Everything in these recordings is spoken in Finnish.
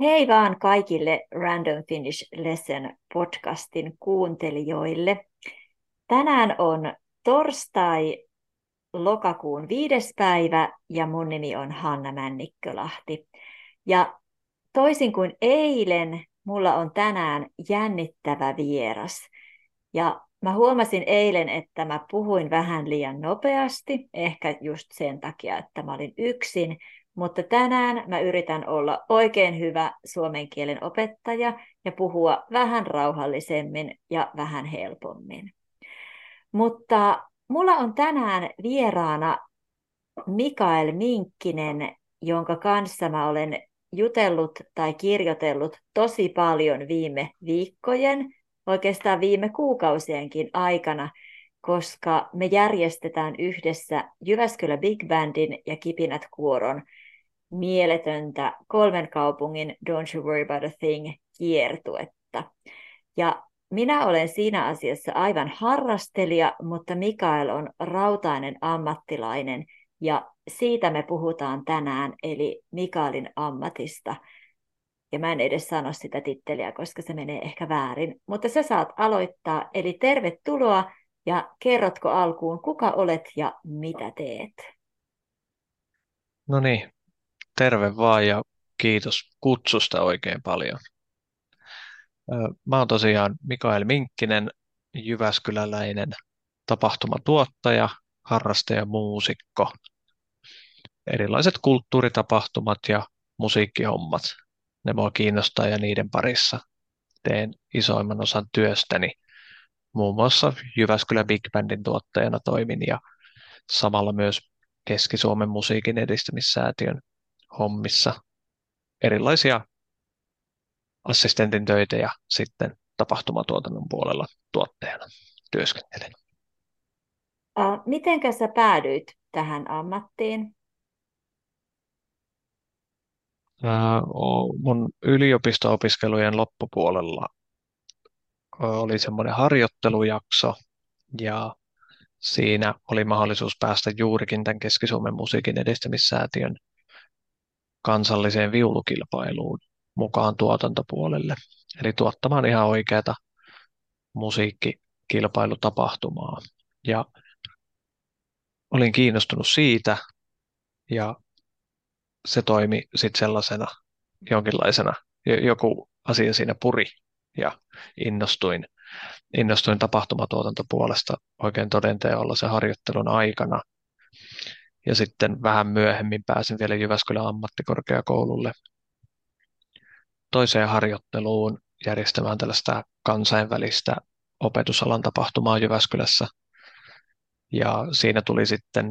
Hei vaan kaikille Random Finnish Lesson podcastin kuuntelijoille. Tänään on torstai lokakuun viides päivä ja mun nimi on Hanna Männikkölahti. Ja toisin kuin eilen, mulla on tänään jännittävä vieras. Ja mä huomasin eilen, että mä puhuin vähän liian nopeasti, ehkä just sen takia, että mä olin yksin – mutta tänään mä yritän olla oikein hyvä suomen kielen opettaja ja puhua vähän rauhallisemmin ja vähän helpommin. Mutta mulla on tänään vieraana Mikael Minkkinen, jonka kanssa mä olen jutellut tai kirjoitellut tosi paljon viime viikkojen, oikeastaan viime kuukausienkin aikana, koska me järjestetään yhdessä Jyväskylä Big Bandin ja Kipinät Kuoron mieletöntä kolmen kaupungin Don't You Worry About a Thing kiertuetta. Ja minä olen siinä asiassa aivan harrastelija, mutta Mikael on rautainen ammattilainen ja siitä me puhutaan tänään, eli Mikaelin ammatista. Ja mä en edes sano sitä titteliä, koska se menee ehkä väärin, mutta sä saat aloittaa, eli tervetuloa ja kerrotko alkuun, kuka olet ja mitä teet? No niin, Terve vaan ja kiitos kutsusta oikein paljon. Mä oon tosiaan Mikael Minkkinen, Jyväskyläläinen tapahtumatuottaja, harrastaja, muusikko. Erilaiset kulttuuritapahtumat ja musiikkihommat, ne mua kiinnostaa ja niiden parissa teen isoimman osan työstäni. Muun muassa Jyväskylä Big Bandin tuottajana toimin ja samalla myös Keski-Suomen musiikin edistämissäätiön hommissa erilaisia assistentin töitä ja sitten tapahtumatuotannon puolella tuottajana työskentelen. Miten sä päädyit tähän ammattiin? Mun yliopisto-opiskelujen loppupuolella oli semmoinen harjoittelujakso ja siinä oli mahdollisuus päästä juurikin tämän Keski-Suomen musiikin edistämissäätiön kansalliseen viulukilpailuun mukaan tuotantopuolelle. Eli tuottamaan ihan oikeata musiikkikilpailutapahtumaa. Ja olin kiinnostunut siitä ja se toimi sitten sellaisena jonkinlaisena, joku asia siinä puri ja innostuin, innostuin tapahtumatuotantopuolesta oikein todenteolla se harjoittelun aikana – ja sitten vähän myöhemmin pääsin vielä Jyväskylän ammattikorkeakoululle toiseen harjoitteluun järjestämään tällaista kansainvälistä opetusalan tapahtumaa Jyväskylässä. Ja siinä tuli sitten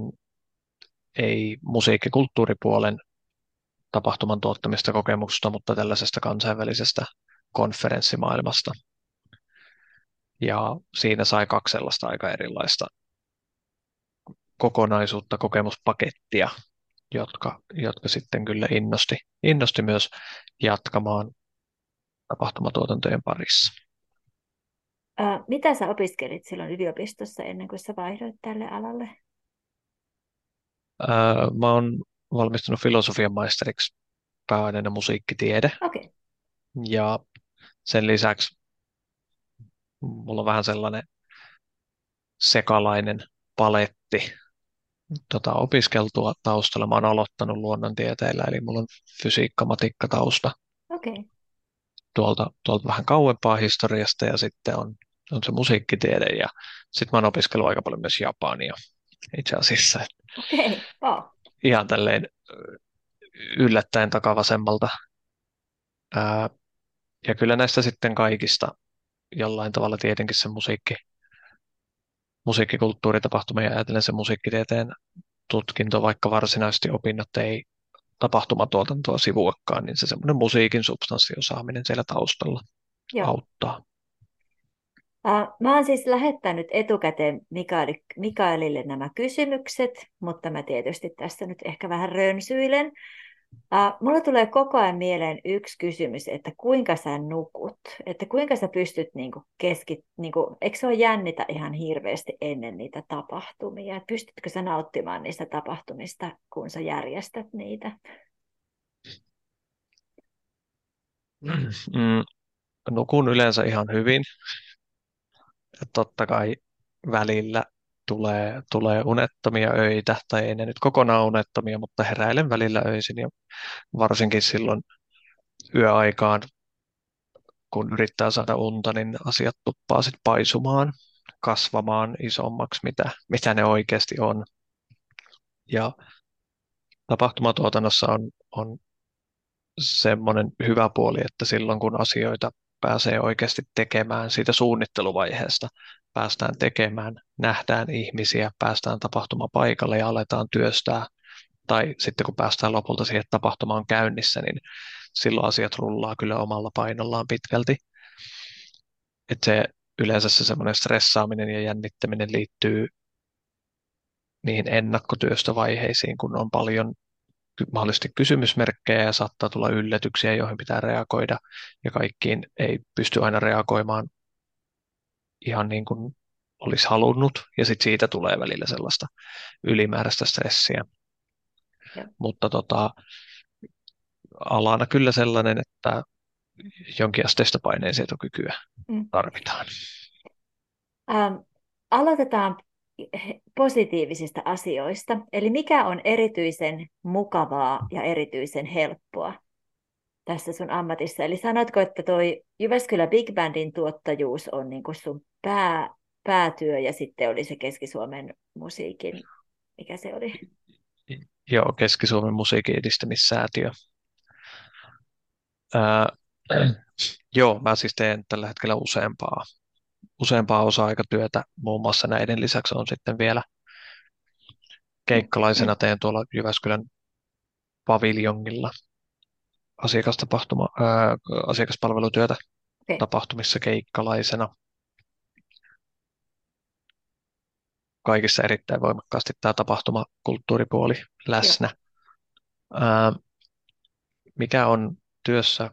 ei musiikkikulttuuripuolen tapahtuman tuottamista kokemusta, mutta tällaisesta kansainvälisestä konferenssimaailmasta. Ja siinä sai kaksi sellaista aika erilaista kokonaisuutta, kokemuspakettia, jotka, jotka sitten kyllä innosti, innosti myös jatkamaan tapahtumatuotantojen parissa. Ää, mitä sä opiskelit silloin yliopistossa ennen kuin sä vaihdoit tälle alalle? Ää, mä oon valmistunut filosofian maisteriksi pääaineena musiikkitiede. Okay. Ja sen lisäksi mulla on vähän sellainen sekalainen paletti tota, opiskeltua taustalla. Mä oon aloittanut luonnontieteillä, eli mulla on fysiikka, matikka tausta. Okay. Tuolta, tuolta vähän kauempaa historiasta ja sitten on, on se musiikkitiede ja sitten mä oon opiskellut aika paljon myös japania itse asiassa. Okay. Oh. Ihan tälleen yllättäen takavasemmalta. Ää, ja kyllä näistä sitten kaikista jollain tavalla tietenkin se musiikki, musiikkikulttuuritapahtumia ja ajatellen se musiikkitieteen tutkinto, vaikka varsinaisesti opinnot ei tapahtumatuotantoa sivuakaan, niin se semmoinen musiikin substanssiosaaminen siellä taustalla Joo. auttaa. Mä oon siis lähettänyt etukäteen Mikaeli, Mikaelille nämä kysymykset, mutta mä tietysti tässä nyt ehkä vähän rönsyilen. Mulla tulee koko ajan mieleen yksi kysymys, että kuinka sä nukut, että kuinka sä pystyt niinku keskit, niinku, eikö se ole jännitä ihan hirveästi ennen niitä tapahtumia, että pystytkö sä nauttimaan niistä tapahtumista, kun sä järjestät niitä? Mm, nukun yleensä ihan hyvin. Et totta kai välillä tulee, tulee unettomia öitä, tai ei ne nyt kokonaan unettomia, mutta heräilen välillä öisin ja varsinkin silloin yöaikaan, kun yrittää saada unta, niin asiat tuppaa sitten paisumaan, kasvamaan isommaksi, mitä, mitä ne oikeasti on. Ja tapahtumatuotannossa on, on semmoinen hyvä puoli, että silloin kun asioita pääsee oikeasti tekemään siitä suunnitteluvaiheesta, päästään tekemään, nähdään ihmisiä, päästään tapahtumapaikalle ja aletaan työstää, tai sitten kun päästään lopulta siihen, että tapahtuma on käynnissä, niin silloin asiat rullaa kyllä omalla painollaan pitkälti. Että se yleensä se semmoinen stressaaminen ja jännittäminen liittyy niihin ennakkotyöstövaiheisiin, kun on paljon mahdollisesti kysymysmerkkejä ja saattaa tulla yllätyksiä, joihin pitää reagoida ja kaikkiin ei pysty aina reagoimaan ihan niin kuin olisi halunnut ja sitten siitä tulee välillä sellaista ylimääräistä stressiä. Ja. Mutta tota, alana kyllä sellainen, että jonkinasteista paineensietokykyä mm. tarvitaan. Ähm, aloitetaan positiivisista asioista. Eli mikä on erityisen mukavaa ja erityisen helppoa tässä sun ammatissa? Eli sanoitko, että toi Jyväskylä Big Bandin tuottajuus on niin kuin sun pää, päätyö ja sitten oli se Keski-Suomen musiikin, mikä se oli? Joo, Keski-Suomen musiikin edistämissäätiö. Ää, joo, mä siis teen tällä hetkellä useampaa useampaa osa-aikatyötä. Muun muassa näiden lisäksi on sitten vielä keikkalaisena teen tuolla Jyväskylän paviljongilla asiakastapahtuma, ää, asiakaspalvelutyötä okay. tapahtumissa keikkalaisena. Kaikissa erittäin voimakkaasti tämä tapahtumakulttuuripuoli läsnä. Ää, mikä on työssä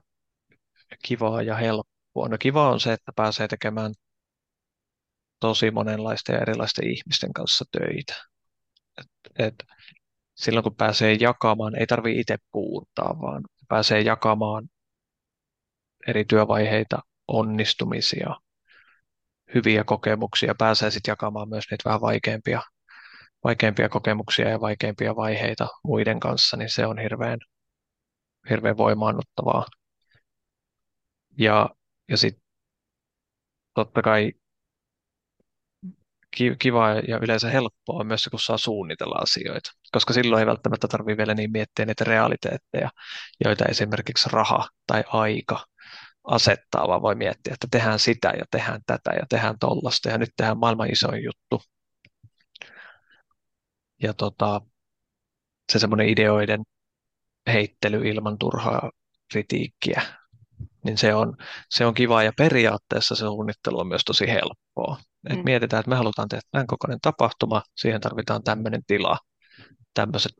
kivaa ja helppoa? No kivaa on se, että pääsee tekemään tosi monenlaisten ja erilaisten ihmisten kanssa töitä. Et, et silloin kun pääsee jakamaan, ei tarvitse itse puuttaa, vaan pääsee jakamaan eri työvaiheita, onnistumisia, hyviä kokemuksia, pääsee sitten jakamaan myös niitä vähän vaikeampia, vaikeampia kokemuksia ja vaikeampia vaiheita muiden kanssa, niin se on hirveän, hirveän voimaannuttavaa. Ja, ja sitten totta kai kiva ja yleensä helppoa myös kun saa suunnitella asioita, koska silloin ei välttämättä tarvitse vielä niin miettiä niitä realiteetteja, joita esimerkiksi raha tai aika asettaa, vaan voi miettiä, että tehdään sitä ja tehdään tätä ja tehdään tollasta ja nyt tehdään maailman isoin juttu. Ja tota, se semmoinen ideoiden heittely ilman turhaa kritiikkiä niin se on, se on kiva ja periaatteessa se suunnittelu on myös tosi helppoa. Et mm. Mietitään, että me halutaan tehdä tämän kokoinen tapahtuma, siihen tarvitaan tämmöinen tila, tämmöiset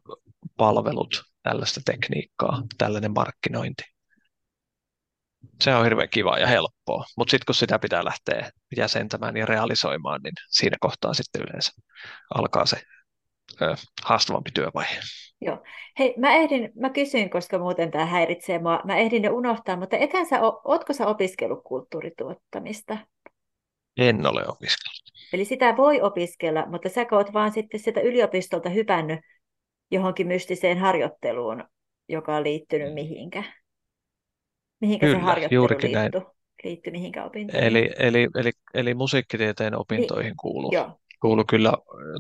palvelut, tällaista tekniikkaa, tällainen markkinointi. Se on hirveän kiva ja helppoa, mutta sitten kun sitä pitää lähteä jäsentämään ja realisoimaan, niin siinä kohtaa sitten yleensä alkaa se ö, haastavampi työvaihe. Joo. Hei, mä ehdin, mä kysyin, koska muuten tämä häiritsee mua, mä ehdin ne unohtaa, mutta ethän sä, ootko sä opiskellut kulttuurituottamista? En ole opiskellut. Eli sitä voi opiskella, mutta sä oot vaan sitten sieltä yliopistolta hypännyt johonkin mystiseen harjoitteluun, joka on liittynyt mihinkä? Mihinkä Kyllä, se harjoittelu liittyy? Liittyy mihinkä opintoihin? Eli, eli, eli, eli musiikkitieteen opintoihin niin. kuuluu, kuuluu kyllä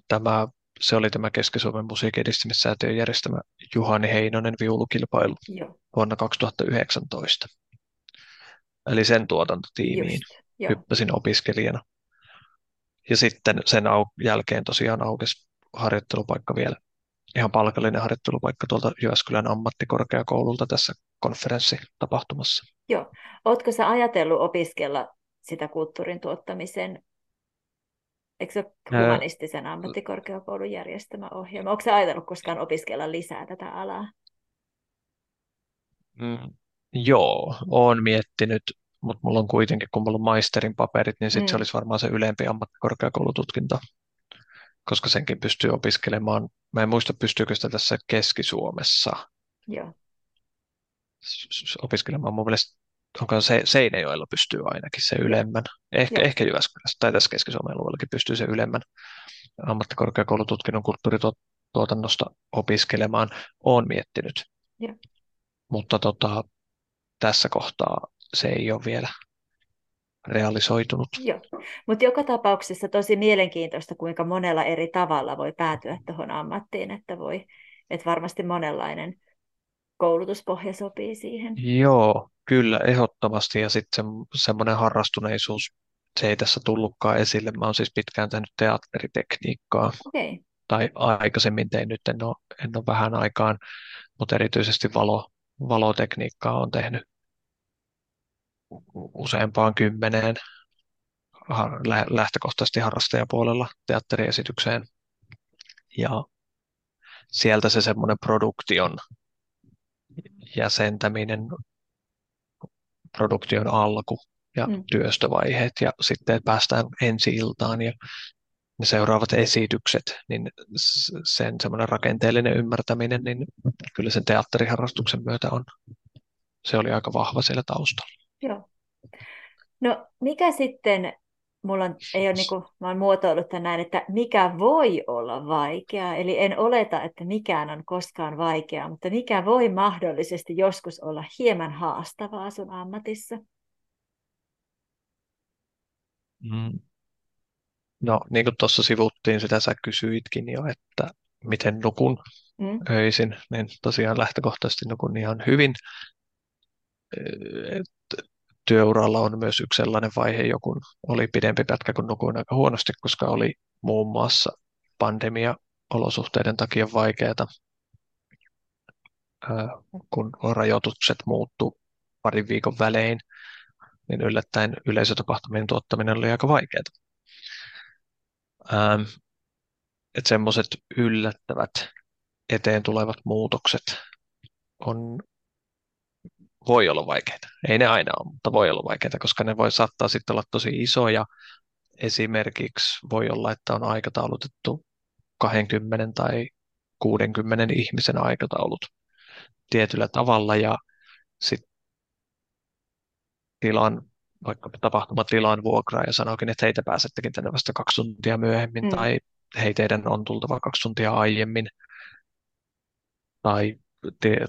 tämä se oli tämä Keski-Suomen musiikin edistämissäätiön järjestämä Juhani Heinonen viulukilpailu Joo. vuonna 2019. Eli sen tuotantotiimiin Just, hyppäsin opiskelijana. Ja sitten sen au- jälkeen tosiaan aukesi harjoittelupaikka vielä, ihan palkallinen harjoittelupaikka tuolta Jyväskylän ammattikorkeakoululta tässä konferenssitapahtumassa. Joo. Oletko sä ajatellut opiskella sitä kulttuurin tuottamisen Eikö se humanistisen ammattikorkeakoulun järjestämä ohjelma? Onko se ajatellut koskaan opiskella lisää tätä alaa? Mm, joo, olen miettinyt, mutta mulla on kuitenkin, kun mulla on maisterin paperit, niin sitten mm. se olisi varmaan se ylempi ammattikorkeakoulututkinto, koska senkin pystyy opiskelemaan. Mä en muista, pystyykö sitä tässä Keski-Suomessa Joo. opiskelemaan. Mun mielestä onko se Seinäjoella pystyy ainakin se ylemmän. Ehkä, Joo. ehkä Jyväskylässä tai tässä Keski-Suomen alueellakin pystyy se ylemmän ammattikorkeakoulututkinnon kulttuurituotannosta opiskelemaan. Olen miettinyt. Joo. Mutta tota, tässä kohtaa se ei ole vielä realisoitunut. Joo, mutta joka tapauksessa tosi mielenkiintoista, kuinka monella eri tavalla voi päätyä tuohon ammattiin, että voi, että varmasti monenlainen koulutuspohja sopii siihen. Joo, kyllä, ehdottomasti. Ja sitten se, semmoinen harrastuneisuus, se ei tässä tullutkaan esille. Mä oon siis pitkään tehnyt teatteritekniikkaa. Okay. Tai aikaisemmin tein, nyt en ole, en ole vähän aikaan, mutta erityisesti valo, valotekniikkaa on tehnyt useampaan kymmeneen lähtökohtaisesti harrastajapuolella teatteriesitykseen. Ja sieltä se semmoinen produktion jäsentäminen, produktion alku ja mm. työstövaiheet ja sitten päästään ensi iltaan ja ne seuraavat esitykset, niin sen semmoinen rakenteellinen ymmärtäminen, niin kyllä sen teatteriharrastuksen myötä on, se oli aika vahva siellä taustalla. No mikä sitten, mulla on, ei ole niin kuin, mä olen muotoillut tämän näin, että mikä voi olla vaikeaa, eli en oleta, että mikään on koskaan vaikeaa, mutta mikä voi mahdollisesti joskus olla hieman haastavaa sun ammatissa? Mm. No niin kuin tuossa sivuttiin, sitä sä kysyitkin jo, että miten nukun mm. öisin, niin tosiaan lähtökohtaisesti nukun ihan hyvin. Et työuralla on myös yksi sellainen vaihe, joku oli pidempi pätkä, kun nukuin aika huonosti, koska oli muun muassa pandemia-olosuhteiden takia vaikeaa, kun rajoitukset muuttu parin viikon välein, niin yllättäen yleisötapahtumien tuottaminen oli aika vaikeaa. Että semmoiset yllättävät eteen tulevat muutokset on, voi olla vaikeita. Ei ne aina ole, mutta voi olla vaikeita, koska ne voi saattaa sitten olla tosi isoja. Esimerkiksi voi olla, että on aikataulutettu 20 tai 60 ihmisen aikataulut tietyllä tavalla ja sitten tilan vaikka tapahtumatilan vuokraa ja sanoikin, että heitä pääsettekin tänne vasta kaksi tuntia myöhemmin mm. tai hei teidän on tultava kaksi tuntia aiemmin. Tai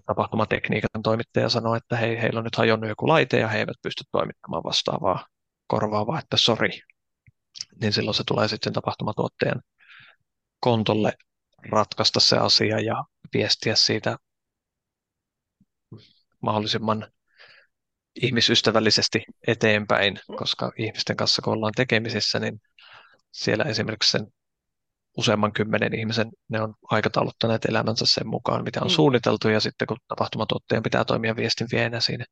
tapahtumatekniikan toimittaja sanoi, että hei, heillä on nyt hajonnut joku laite ja he eivät pysty toimittamaan vastaavaa korvaavaa, että sori. Niin silloin se tulee sitten tapahtumatuottajan kontolle ratkaista se asia ja viestiä siitä mahdollisimman ihmisystävällisesti eteenpäin, koska ihmisten kanssa kun ollaan tekemisissä, niin siellä esimerkiksi sen useamman kymmenen ihmisen, ne on aikatauluttaneet elämänsä sen mukaan, mitä on mm. suunniteltu, ja sitten kun tapahtumatuottajan pitää toimia viestin vienä siinä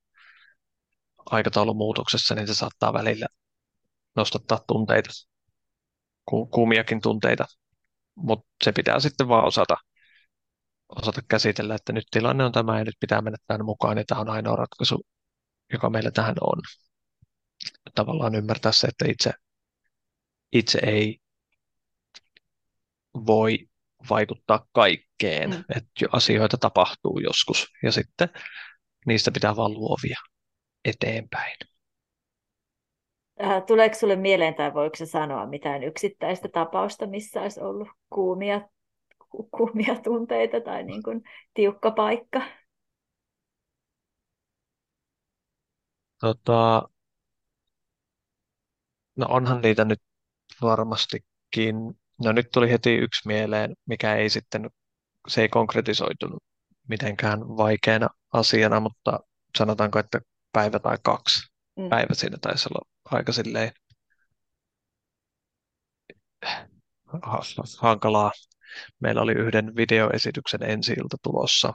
aikataulun muutoksessa, niin se saattaa välillä nostattaa tunteita, kuumiakin tunteita, mutta se pitää sitten vaan osata, osata käsitellä, että nyt tilanne on tämä ja nyt pitää mennä tämän mukaan, ja tämä on ainoa ratkaisu joka meillä tähän on. Tavallaan ymmärtää se, että itse, itse ei voi vaikuttaa kaikkeen, mm. että asioita tapahtuu joskus ja sitten niistä pitää vaan luovia eteenpäin. Äh, tuleeko sinulle mieleen tai voiko se sanoa mitään yksittäistä tapausta, missä olisi ollut kuumia, kuumia tunteita tai niin kuin tiukka paikka? Tota, no onhan niitä nyt varmastikin. No nyt tuli heti yksi mieleen, mikä ei sitten, se ei konkretisoitunut mitenkään vaikeana asiana, mutta sanotaanko, että päivä tai kaksi. Mm. Päivä siinä taisi olla aika silleen hankalaa. Meillä oli yhden videoesityksen ensi tulossa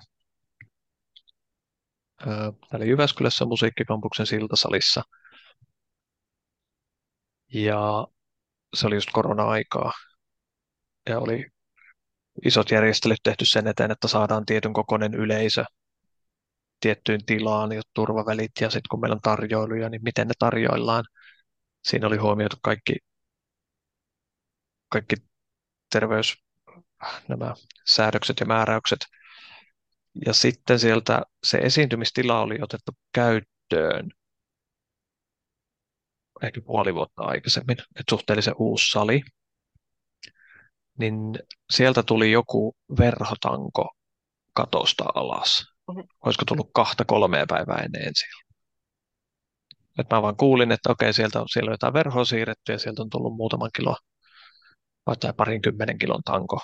täällä Jyväskylässä musiikkikampuksen siltasalissa. Ja se oli just korona-aikaa. Ja oli isot järjestelyt tehty sen eteen, että saadaan tietyn kokoinen yleisö tiettyyn tilaan ja turvavälit. Ja sitten kun meillä on tarjoiluja, niin miten ne tarjoillaan. Siinä oli huomioitu kaikki, kaikki terveys, nämä säädökset ja määräykset – ja sitten sieltä se esiintymistila oli otettu käyttöön ehkä puoli vuotta aikaisemmin, että suhteellisen uusi sali, niin sieltä tuli joku verhotanko katosta alas. Mm-hmm. Olisiko tullut kahta kolmea päivää ennen ensi että mä vaan kuulin, että okei, sieltä on, siellä on jotain verhoa siirretty ja sieltä on tullut muutaman kilo, tai parin kymmenen kilon tanko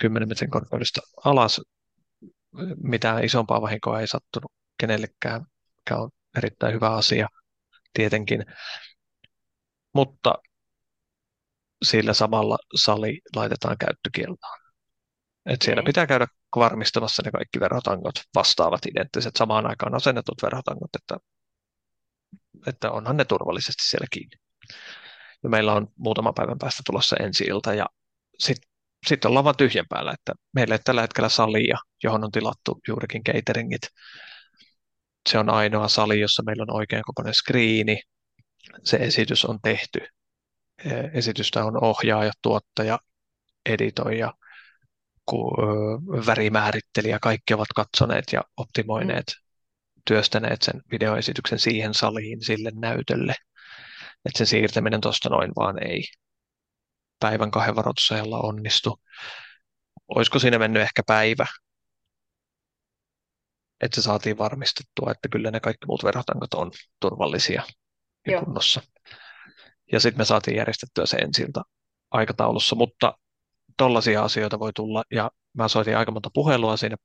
kymmenen metrin korkeudesta alas. Mitään isompaa vahinkoa ei sattunut kenellekään, mikä on erittäin hyvä asia tietenkin. Mutta sillä samalla sali laitetaan käyttökieltoon. Et siellä pitää käydä varmistamassa ne kaikki verhotangot vastaavat identtiset samaan aikaan asennetut verhotangot, että että onhan ne turvallisesti siellä kiinni. Ja meillä on muutama päivän päästä tulossa ensi ilta ja sitten sit ollaan vaan tyhjän päällä, että meillä ei tällä hetkellä salia, johon on tilattu juurikin cateringit. Se on ainoa sali, jossa meillä on oikein kokoinen skriini. Se esitys on tehty. Esitystä on ohjaaja, tuottaja, editoija, värimäärittelijä, kaikki ovat katsoneet ja optimoineet mm työstäneet sen videoesityksen siihen saliin, sille näytölle. Että sen siirtäminen tuosta noin vaan ei päivän kahden varoitusajalla onnistu. Olisiko siinä mennyt ehkä päivä, että se saatiin varmistettua, että kyllä ne kaikki muut verhotangot on turvallisia ja Joo. kunnossa. Ja sitten me saatiin järjestettyä se ensiltä aikataulussa, mutta tollaisia asioita voi tulla, ja mä soitin aika monta puhelua siinä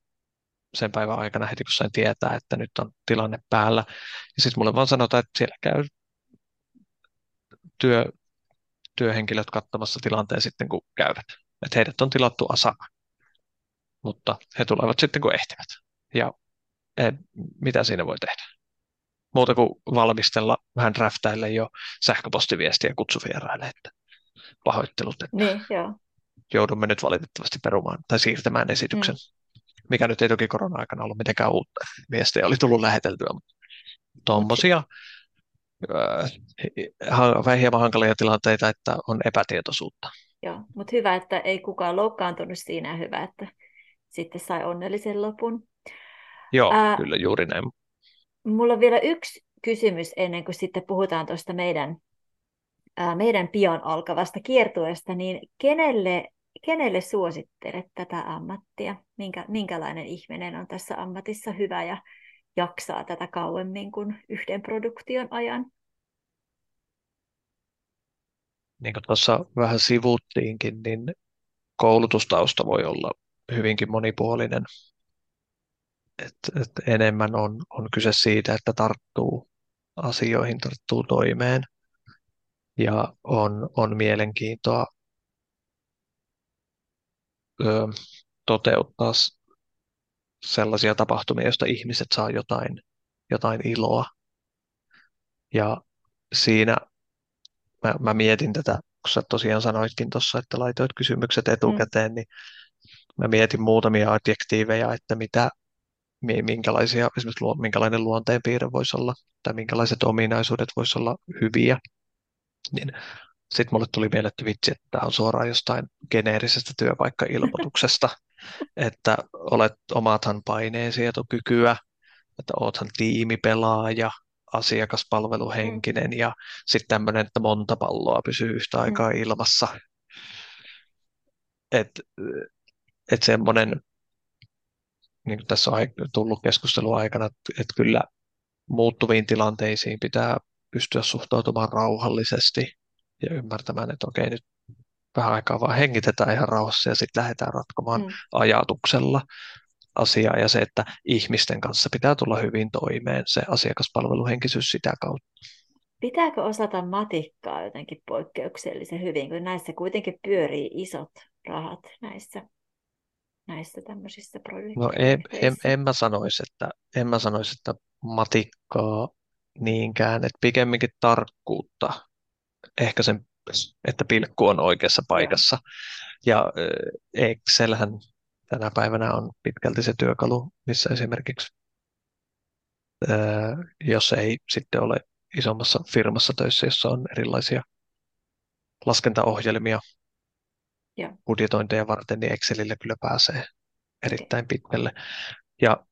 sen päivän aikana heti, kun sain tietää, että nyt on tilanne päällä. Ja sitten mulle vaan sanotaan, että siellä käy työ, työhenkilöt katsomassa tilanteen sitten, kun käyvät. Että heidät on tilattu asana, mutta he tulevat sitten, kun ehtivät. Ja en, mitä siinä voi tehdä? Muuta kuin valmistella vähän draftaille jo sähköpostiviestiä kutsuvieraille, että pahoittelut, että niin, joo. joudumme nyt valitettavasti perumaan tai siirtämään esityksen. Mm mikä nyt ei toki korona-aikana ollut mitenkään uutta. Viestejä oli tullut läheteltyä, mutta tuommoisia äh, hieman hankalia tilanteita, että on epätietoisuutta. Joo, mutta hyvä, että ei kukaan loukkaantunut siinä hyvä, että sitten sai onnellisen lopun. Joo, Ää, kyllä juuri näin. Mulla on vielä yksi kysymys ennen kuin sitten puhutaan tuosta meidän, ää, meidän pian alkavasta kiertueesta, niin kenelle kenelle suosittelet tätä ammattia? Minkä, minkälainen ihminen on tässä ammatissa hyvä ja jaksaa tätä kauemmin kuin yhden produktion ajan? Niin kuin tuossa vähän sivuttiinkin, niin koulutustausta voi olla hyvinkin monipuolinen. Et, et enemmän on, on kyse siitä, että tarttuu asioihin, tarttuu toimeen ja on, on mielenkiintoa ö, toteuttaa sellaisia tapahtumia, joista ihmiset saa jotain, jotain iloa. Ja siinä mä, mä mietin tätä, kun sä tosiaan sanoitkin tuossa, että laitoit kysymykset etukäteen, mm. niin mä mietin muutamia adjektiiveja, että mitä, minkälaisia, esimerkiksi luo, minkälainen luonteenpiirre voisi olla, tai minkälaiset ominaisuudet voisi olla hyviä. Niin sitten mulle tuli mieleen, että vitsi, että tämä on suoraan jostain geneerisestä työpaikkailmoituksesta, että olet omathan paineensietokykyä, että oothan tiimipelaaja, asiakaspalveluhenkinen mm. ja sitten tämmöinen, että monta palloa pysyy yhtä mm. aikaa mm. ilmassa. Että et semmoinen, niin kuin tässä on tullut keskustelun aikana, että, että kyllä muuttuviin tilanteisiin pitää pystyä suhtautumaan rauhallisesti ja ymmärtämään, että okei, nyt vähän aikaa vaan hengitetään ihan rauhassa ja sitten lähdetään ratkomaan mm. ajatuksella asiaa ja se, että ihmisten kanssa pitää tulla hyvin toimeen, se asiakaspalveluhenkisyys sitä kautta. Pitääkö osata matikkaa jotenkin poikkeuksellisen hyvin, kun näissä kuitenkin pyörii isot rahat näissä, näissä tämmöisissä projekteissa? No en, en, en, mä sanoisi, että, en mä sanoisi, että matikkaa niinkään, että pikemminkin tarkkuutta ehkä sen, että pilkku on oikeassa paikassa. Ja Excelhän tänä päivänä on pitkälti se työkalu, missä esimerkiksi, jos ei sitten ole isommassa firmassa töissä, jossa on erilaisia laskentaohjelmia ja. budjetointeja varten, niin Excelille kyllä pääsee erittäin pitkälle. Ja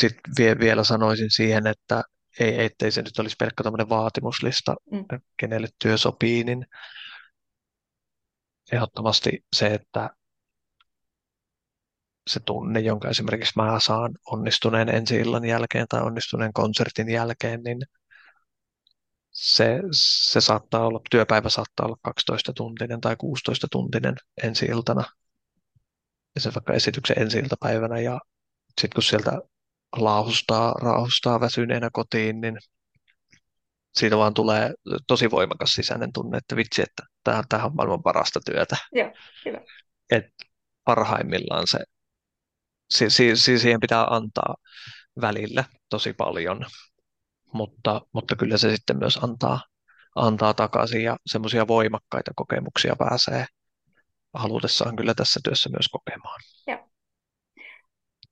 sitten vielä sanoisin siihen, että, ei, ettei se nyt olisi pelkkä tämmöinen vaatimuslista, Mm. kenelle työ sopii, niin ehdottomasti se, että se tunne, jonka esimerkiksi mä saan onnistuneen ensi illan jälkeen tai onnistuneen konsertin jälkeen, niin se, se saattaa olla, työpäivä saattaa olla 12 tuntinen tai 16 tuntinen ensi iltana. Ja se vaikka esityksen ensi iltapäivänä ja sitten kun sieltä laahustaa, raahustaa väsyneenä kotiin, niin siitä vaan tulee tosi voimakas sisäinen tunne, että vitsi, että tämä on maailman parasta työtä. Joo. Et parhaimmillaan se, si, si, si, siihen pitää antaa välillä tosi paljon, mutta, mutta kyllä se sitten myös antaa, antaa takaisin ja semmoisia voimakkaita kokemuksia pääsee halutessaan kyllä tässä työssä myös kokemaan. Joo.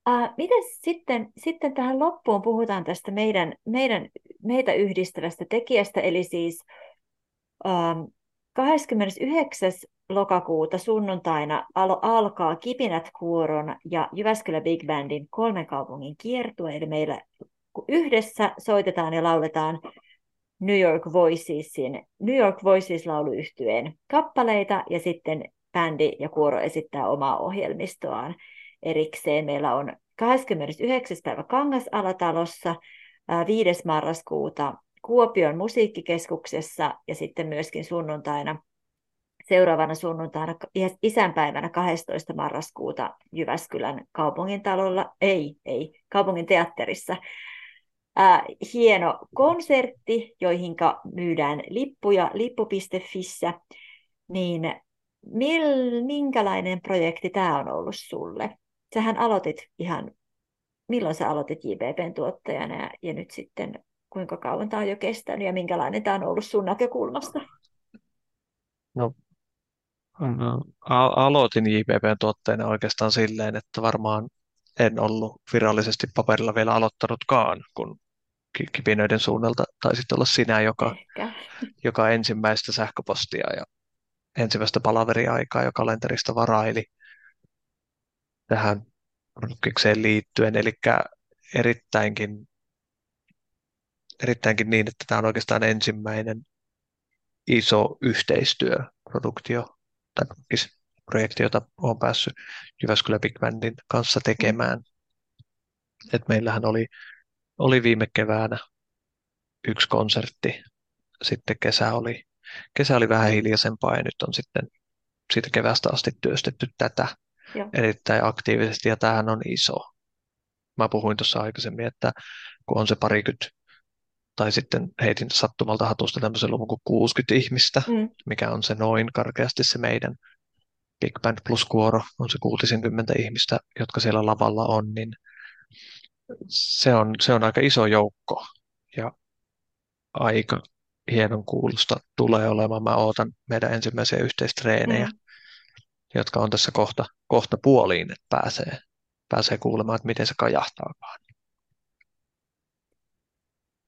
Uh, miten sitten, sitten tähän loppuun puhutaan tästä meidän, meidän, meitä yhdistävästä tekijästä, eli siis um, 29. lokakuuta sunnuntaina al- alkaa Kipinät Kuoron ja Jyväskylä Big Bandin kolmen kaupungin kiertue, eli meillä yhdessä soitetaan ja lauletaan New York Voicesin, New York Voices lauluyhtyeen kappaleita ja sitten bändi ja kuoro esittää omaa ohjelmistoaan erikseen. Meillä on 29. päivä Kangasalatalossa, 5. marraskuuta Kuopion musiikkikeskuksessa ja sitten myöskin sunnuntaina, seuraavana sunnuntaina isänpäivänä 12. marraskuuta Jyväskylän kaupungintalolla, ei, ei, kaupungin teatterissa. Äh, hieno konsertti, joihin myydään lippuja lippu.fissä, niin mil, minkälainen projekti tämä on ollut sulle? Sähän aloitit ihan, milloin sä aloitit JBPn tuottajana ja, ja nyt sitten kuinka kauan tämä on jo kestänyt ja minkälainen tämä on ollut sun näkökulmasta? No, no aloitin JPPn tuotteena oikeastaan silleen, että varmaan en ollut virallisesti paperilla vielä aloittanutkaan, kun kipinöiden suunnalta taisit olla sinä, joka, joka ensimmäistä sähköpostia ja ensimmäistä palaveriaikaa jo kalenterista varaili tähän produkkikseen liittyen. Eli erittäinkin, erittäinkin niin, että tämä on oikeastaan ensimmäinen iso yhteistyöproduktio tai projekti, jota olen päässyt Jyväskylä Big Bandin kanssa tekemään. Et meillähän oli, oli viime keväänä yksi konsertti, sitten kesä oli kesä oli vähän hiljaisempaa ja nyt on sitten siitä kevästä asti työstetty tätä Joo. erittäin aktiivisesti ja tämähän on iso. Mä puhuin tuossa aikaisemmin, että kun on se parikymmentä tai sitten heitin sattumalta hatusta tämmöisen luvun kuin 60 ihmistä, mm. mikä on se noin karkeasti se meidän Big Band plus kuoro, on se 60 ihmistä, jotka siellä lavalla on, niin se on, se on aika iso joukko ja aika hienon kuulosta tulee olemaan. Mä ootan meidän ensimmäisiä yhteistreenejä, mm. jotka on tässä kohta, kohta puoliin, että pääsee, pääsee kuulemaan, että miten se kajahtaakaan.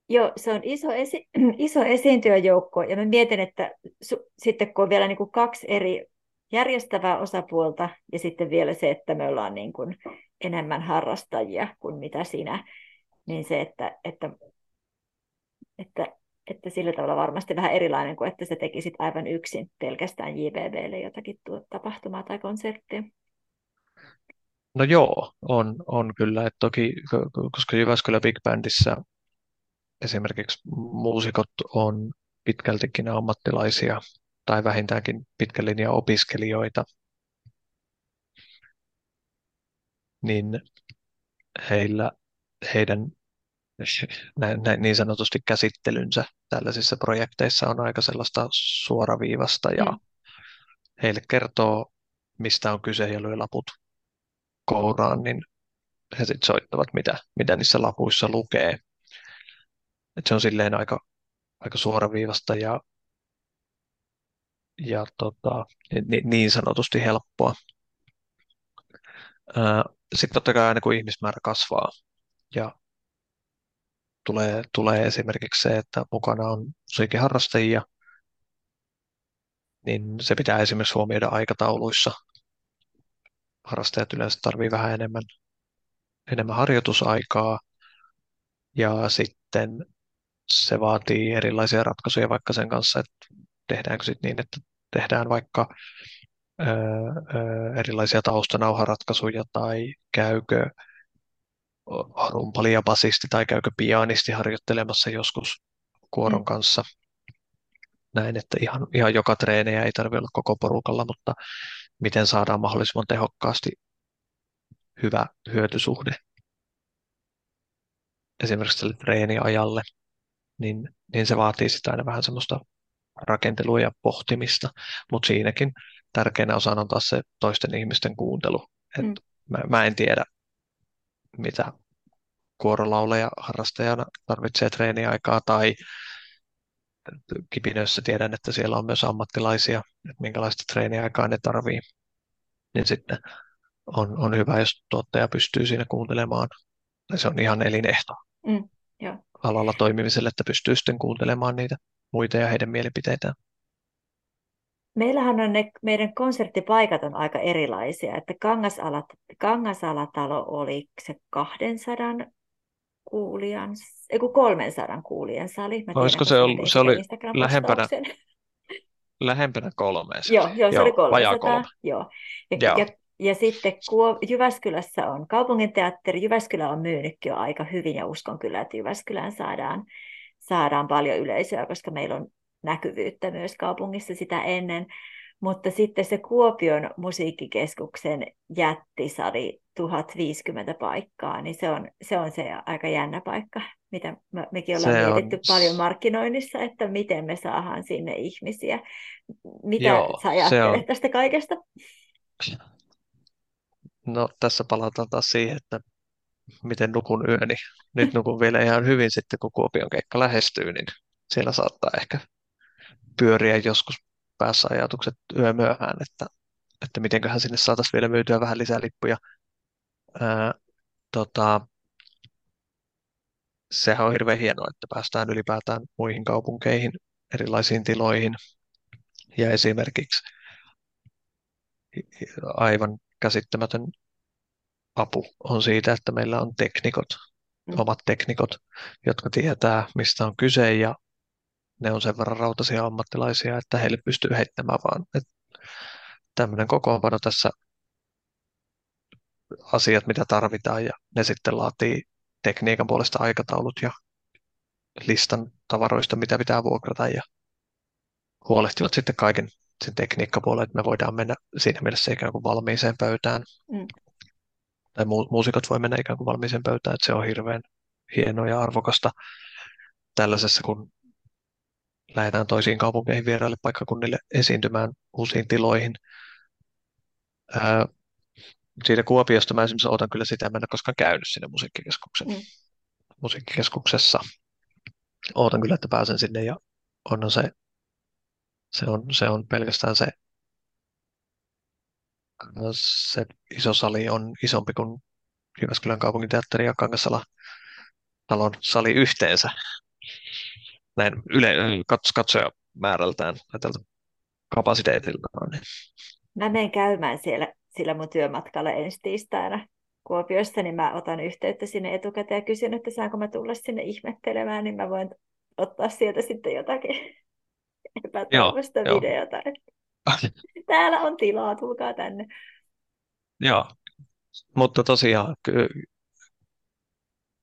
Joo, se on iso, esi- iso esiintyjäjoukko ja mä mietin, että su- sitten kun on vielä niin kuin kaksi eri järjestävää osapuolta ja sitten vielä se, että me ollaan niin kuin enemmän harrastajia kuin mitä sinä, niin se, että, että, että että sillä tavalla varmasti vähän erilainen kuin että sä tekisit aivan yksin pelkästään JBBlle jotakin tapahtumaa tai konserttia. No joo, on, on kyllä. Et toki, koska Jyväskylä Big Bandissä esimerkiksi muusikot on pitkältikin ammattilaisia tai vähintäänkin pitkän linjan opiskelijoita, niin heillä, heidän niin sanotusti käsittelynsä tällaisissa projekteissa on aika sellaista suoraviivasta ja mm. heille kertoo, mistä on kyse ja lyö laput kouraan, niin he sitten soittavat, mitä, mitä niissä lapuissa lukee. Et se on silleen aika, aika suoraviivasta ja, ja tota, niin, niin sanotusti helppoa. Sitten totta kai aina kun ihmismäärä kasvaa ja tulee, tulee esimerkiksi se, että mukana on musiikkiharrastajia, niin se pitää esimerkiksi huomioida aikatauluissa. Harrastajat yleensä tarvii vähän enemmän, enemmän harjoitusaikaa ja sitten se vaatii erilaisia ratkaisuja vaikka sen kanssa, että tehdäänkö sitten niin, että tehdään vaikka ö, ö, erilaisia taustanauharatkaisuja tai käykö rumpali ja basisti tai käykö pianisti harjoittelemassa joskus kuoron mm. kanssa. Näin, että ihan, ihan joka treenejä ei tarvitse olla koko porukalla, mutta miten saadaan mahdollisimman tehokkaasti hyvä hyötysuhde esimerkiksi tälle treeniajalle, niin, niin se vaatii sitä aina vähän semmoista rakentelua ja pohtimista, mutta siinäkin tärkeänä osana on taas se toisten ihmisten kuuntelu. Et mm. mä, mä en tiedä, mitä kuorolauleja harrastajana tarvitsee treeniaikaa tai kipinöissä tiedän, että siellä on myös ammattilaisia, että minkälaista treeniaikaa ne tarvii. Niin sitten on, on hyvä, jos tuottaja pystyy siinä kuuntelemaan. Se on ihan elinehto mm, joo. alalla toimimiselle, että pystyy sitten kuuntelemaan niitä muita ja heidän mielipiteitään. Meillähän on ne, meidän konserttipaikat on aika erilaisia, että Kangasalat, Kangasalatalo oli se 200 kuulijan, ei kun 300 kuulijan sali. Mä Olisiko se, ollut, se oli lähempänä, lähempänä 300? Joo, joo, se joo, oli 300. Kolme. Joo. Ja, joo. Ja, ja sitten Jyväskylässä on kaupunginteatteri. Jyväskylä on myynytkin jo aika hyvin ja uskon kyllä, että Jyväskylään saadaan, saadaan paljon yleisöä, koska meillä on näkyvyyttä myös kaupungissa sitä ennen. Mutta sitten se Kuopion musiikkikeskuksen jättisali 1050 paikkaa, niin se on se, on se aika jännä paikka, mitä mekin ollaan se mietitty on... paljon markkinoinnissa, että miten me saadaan sinne ihmisiä. Mitä Joo, sä ajattelet on... tästä kaikesta? No tässä palataan taas siihen, että miten nukun yöni. Nyt nukun vielä ihan hyvin sitten, kun Kuopion keikka lähestyy, niin siellä saattaa ehkä pyöriä joskus päässä ajatukset yömyöhään, että, että mitenköhän sinne saataisiin vielä myytyä vähän lisää lippuja. Ää, tota, sehän on hirveän hienoa, että päästään ylipäätään muihin kaupunkeihin, erilaisiin tiloihin. Ja esimerkiksi aivan käsittämätön apu on siitä, että meillä on teknikot, mm. omat teknikot, jotka tietää, mistä on kyse ja ne on sen verran rautaisia ammattilaisia, että heille pystyy heittämään vaan. Että tämmöinen kokoonpano tässä asiat, mitä tarvitaan ja ne sitten laatii tekniikan puolesta aikataulut ja listan tavaroista, mitä pitää vuokrata ja huolehtivat sitten kaiken sen tekniikkapuolen, että me voidaan mennä siinä mielessä ikään kuin valmiiseen pöytään. Mm. Tai mu- muusikot voi mennä ikään kuin valmiiseen pöytään, että se on hirveän hienoa ja arvokasta tällaisessa, kun lähdetään toisiin kaupunkeihin vieraille paikkakunnille esiintymään uusiin tiloihin. Ää, siitä Kuopiosta mä esimerkiksi otan kyllä sitä, mä en ole koskaan käynyt sinne musiikkikeskuksen, mm. musiikkikeskuksessa. Ootan kyllä, että pääsen sinne ja onhan se, se on, se on pelkästään se, se iso sali on isompi kuin Jyväskylän kaupunginteatteri ja Kangasala talon sali yhteensä näin yle, kats, katsojamäärältään tai tältä kapasiteetiltaan. Niin. Mä menen käymään siellä sillä mun työmatkalla ensi tiistaina Kuopiossa, niin mä otan yhteyttä sinne etukäteen ja kysyn, että saanko mä tulla sinne ihmettelemään, niin mä voin ottaa sieltä sitten jotakin epätoivoista videota. Täällä on tilaa, tulkaa tänne. Joo, mutta tosiaan ky-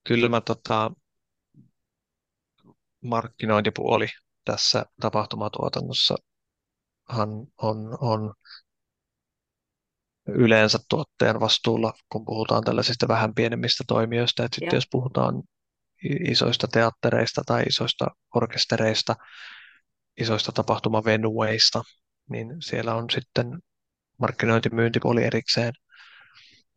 kyllä mä tota, markkinointipuoli tässä tapahtumatuotannossahan on, on yleensä tuottajan vastuulla, kun puhutaan tällaisista vähän pienemmistä toimijoista. Että sitten jos puhutaan isoista teattereista tai isoista orkestereista, isoista tapahtumavenueista, niin siellä on sitten markkinointimyyntipuoli erikseen.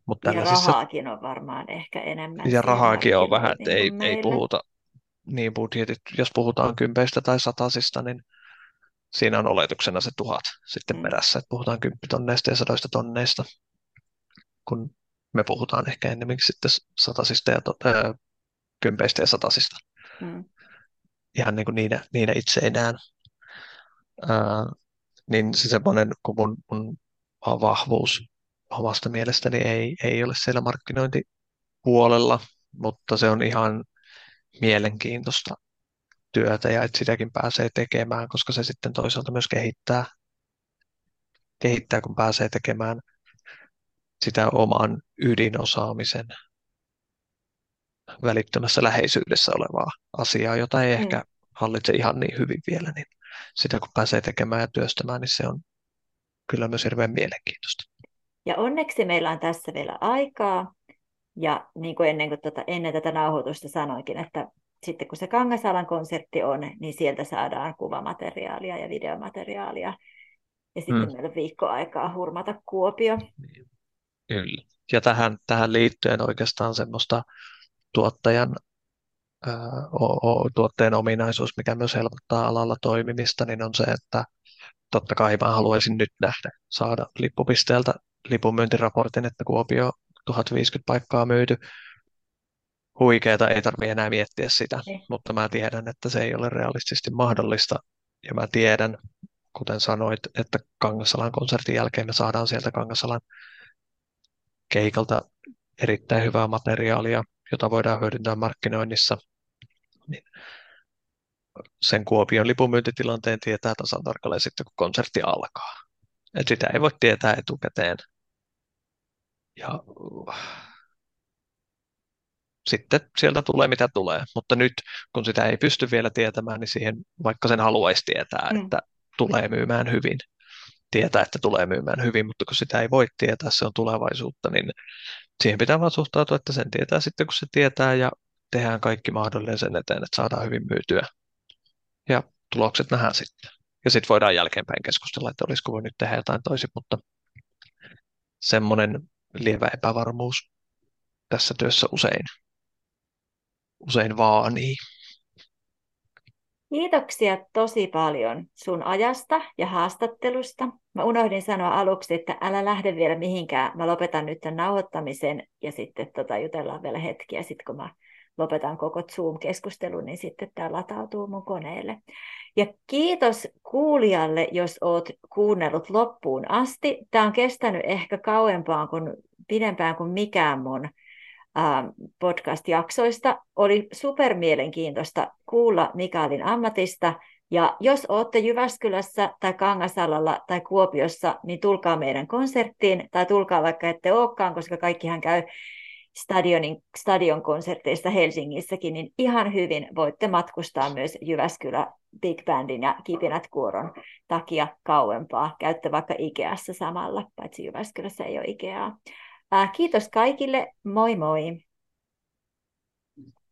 Mutta ja rahaakin on varmaan ehkä enemmän. Ja rahaakin on vähän, että ei, ei puhuta niin budjetit, jos puhutaan kympeistä tai satasista, niin siinä on oletuksena se tuhat sitten mm. perässä, että puhutaan kymppitonneista ja sadoista tonneista, kun me puhutaan ehkä enemmänkin sitten satasista ja to, ää, kympeistä ja satasista. Mm. Ihan niin kuin niinä, niinä itseinään. Ää, niin se semmoinen, kun mun, mun vahvuus omasta mielestäni ei, ei ole siellä markkinointipuolella, mutta se on ihan mielenkiintoista työtä ja että sitäkin pääsee tekemään, koska se sitten toisaalta myös kehittää, kehittää kun pääsee tekemään sitä oman ydinosaamisen välittömässä läheisyydessä olevaa asiaa, jota ei mm. ehkä hallitse ihan niin hyvin vielä, niin sitä kun pääsee tekemään ja työstämään, niin se on kyllä myös hirveän mielenkiintoista. Ja onneksi meillä on tässä vielä aikaa, ja niin kuin ennen, kuin tuota, ennen tätä nauhoitusta sanoinkin, että sitten kun se Kangasalan konsertti on, niin sieltä saadaan kuvamateriaalia ja videomateriaalia. Ja sitten hmm. meillä on viikko aikaa hurmata Kuopio. Kyllä. Ja tähän, tähän liittyen oikeastaan semmoista tuottajan tuotteen ominaisuus, mikä myös helpottaa alalla toimimista, niin on se, että totta kai mä haluaisin nyt nähdä, saada lippupisteeltä lipunmyyntiraportin, että Kuopio 1050 paikkaa myyty. Huikeeta, ei tarvitse enää miettiä sitä, ei. mutta mä tiedän, että se ei ole realistisesti mahdollista. Ja mä tiedän, kuten sanoit, että Kangasalan konsertin jälkeen me saadaan sieltä Kangasalan keikalta erittäin hyvää materiaalia, jota voidaan hyödyntää markkinoinnissa. Niin sen Kuopion lipunmyyntitilanteen tietää tasan tarkalleen sitten, kun konsertti alkaa. Et sitä ei voi tietää etukäteen. Ja sitten sieltä tulee mitä tulee. Mutta nyt, kun sitä ei pysty vielä tietämään, niin siihen, vaikka sen haluaisi tietää, mm. että tulee myymään hyvin, tietää, että tulee myymään hyvin, mutta kun sitä ei voi tietää, se on tulevaisuutta, niin siihen pitää vaan suhtautua, että sen tietää sitten, kun se tietää ja tehdään kaikki mahdollinen sen eteen, että saadaan hyvin myytyä. Ja tulokset nähdään sitten. Ja sitten voidaan jälkeenpäin keskustella, että olisiko voi nyt tehdä jotain toisin, mutta semmoinen lievä epävarmuus tässä työssä usein, usein vaanii. Kiitoksia tosi paljon sun ajasta ja haastattelusta. Mä unohdin sanoa aluksi, että älä lähde vielä mihinkään. Mä lopetan nyt tämän nauhoittamisen ja sitten tota, jutellaan vielä hetkiä. Sitten kun mä lopetan koko Zoom-keskustelun, niin sitten tämä latautuu mun koneelle. Ja kiitos kuulijalle, jos oot kuunnellut loppuun asti. Tämä on kestänyt ehkä kauempaan kuin, pidempään kuin mikään mun podcast-jaksoista. Oli super mielenkiintoista kuulla Mikaelin ammatista. Ja jos olette Jyväskylässä tai Kangasalalla tai Kuopiossa, niin tulkaa meidän konserttiin tai tulkaa vaikka ette olekaan, koska kaikkihan käy stadionin, stadion konserteista Helsingissäkin, niin ihan hyvin voitte matkustaa myös Jyväskylä Big Bandin ja Kipinät Kuoron takia kauempaa. Käytte vaikka Ikeassa samalla, paitsi Jyväskylässä ei ole Ikeaa. Kiitos kaikille, moi moi!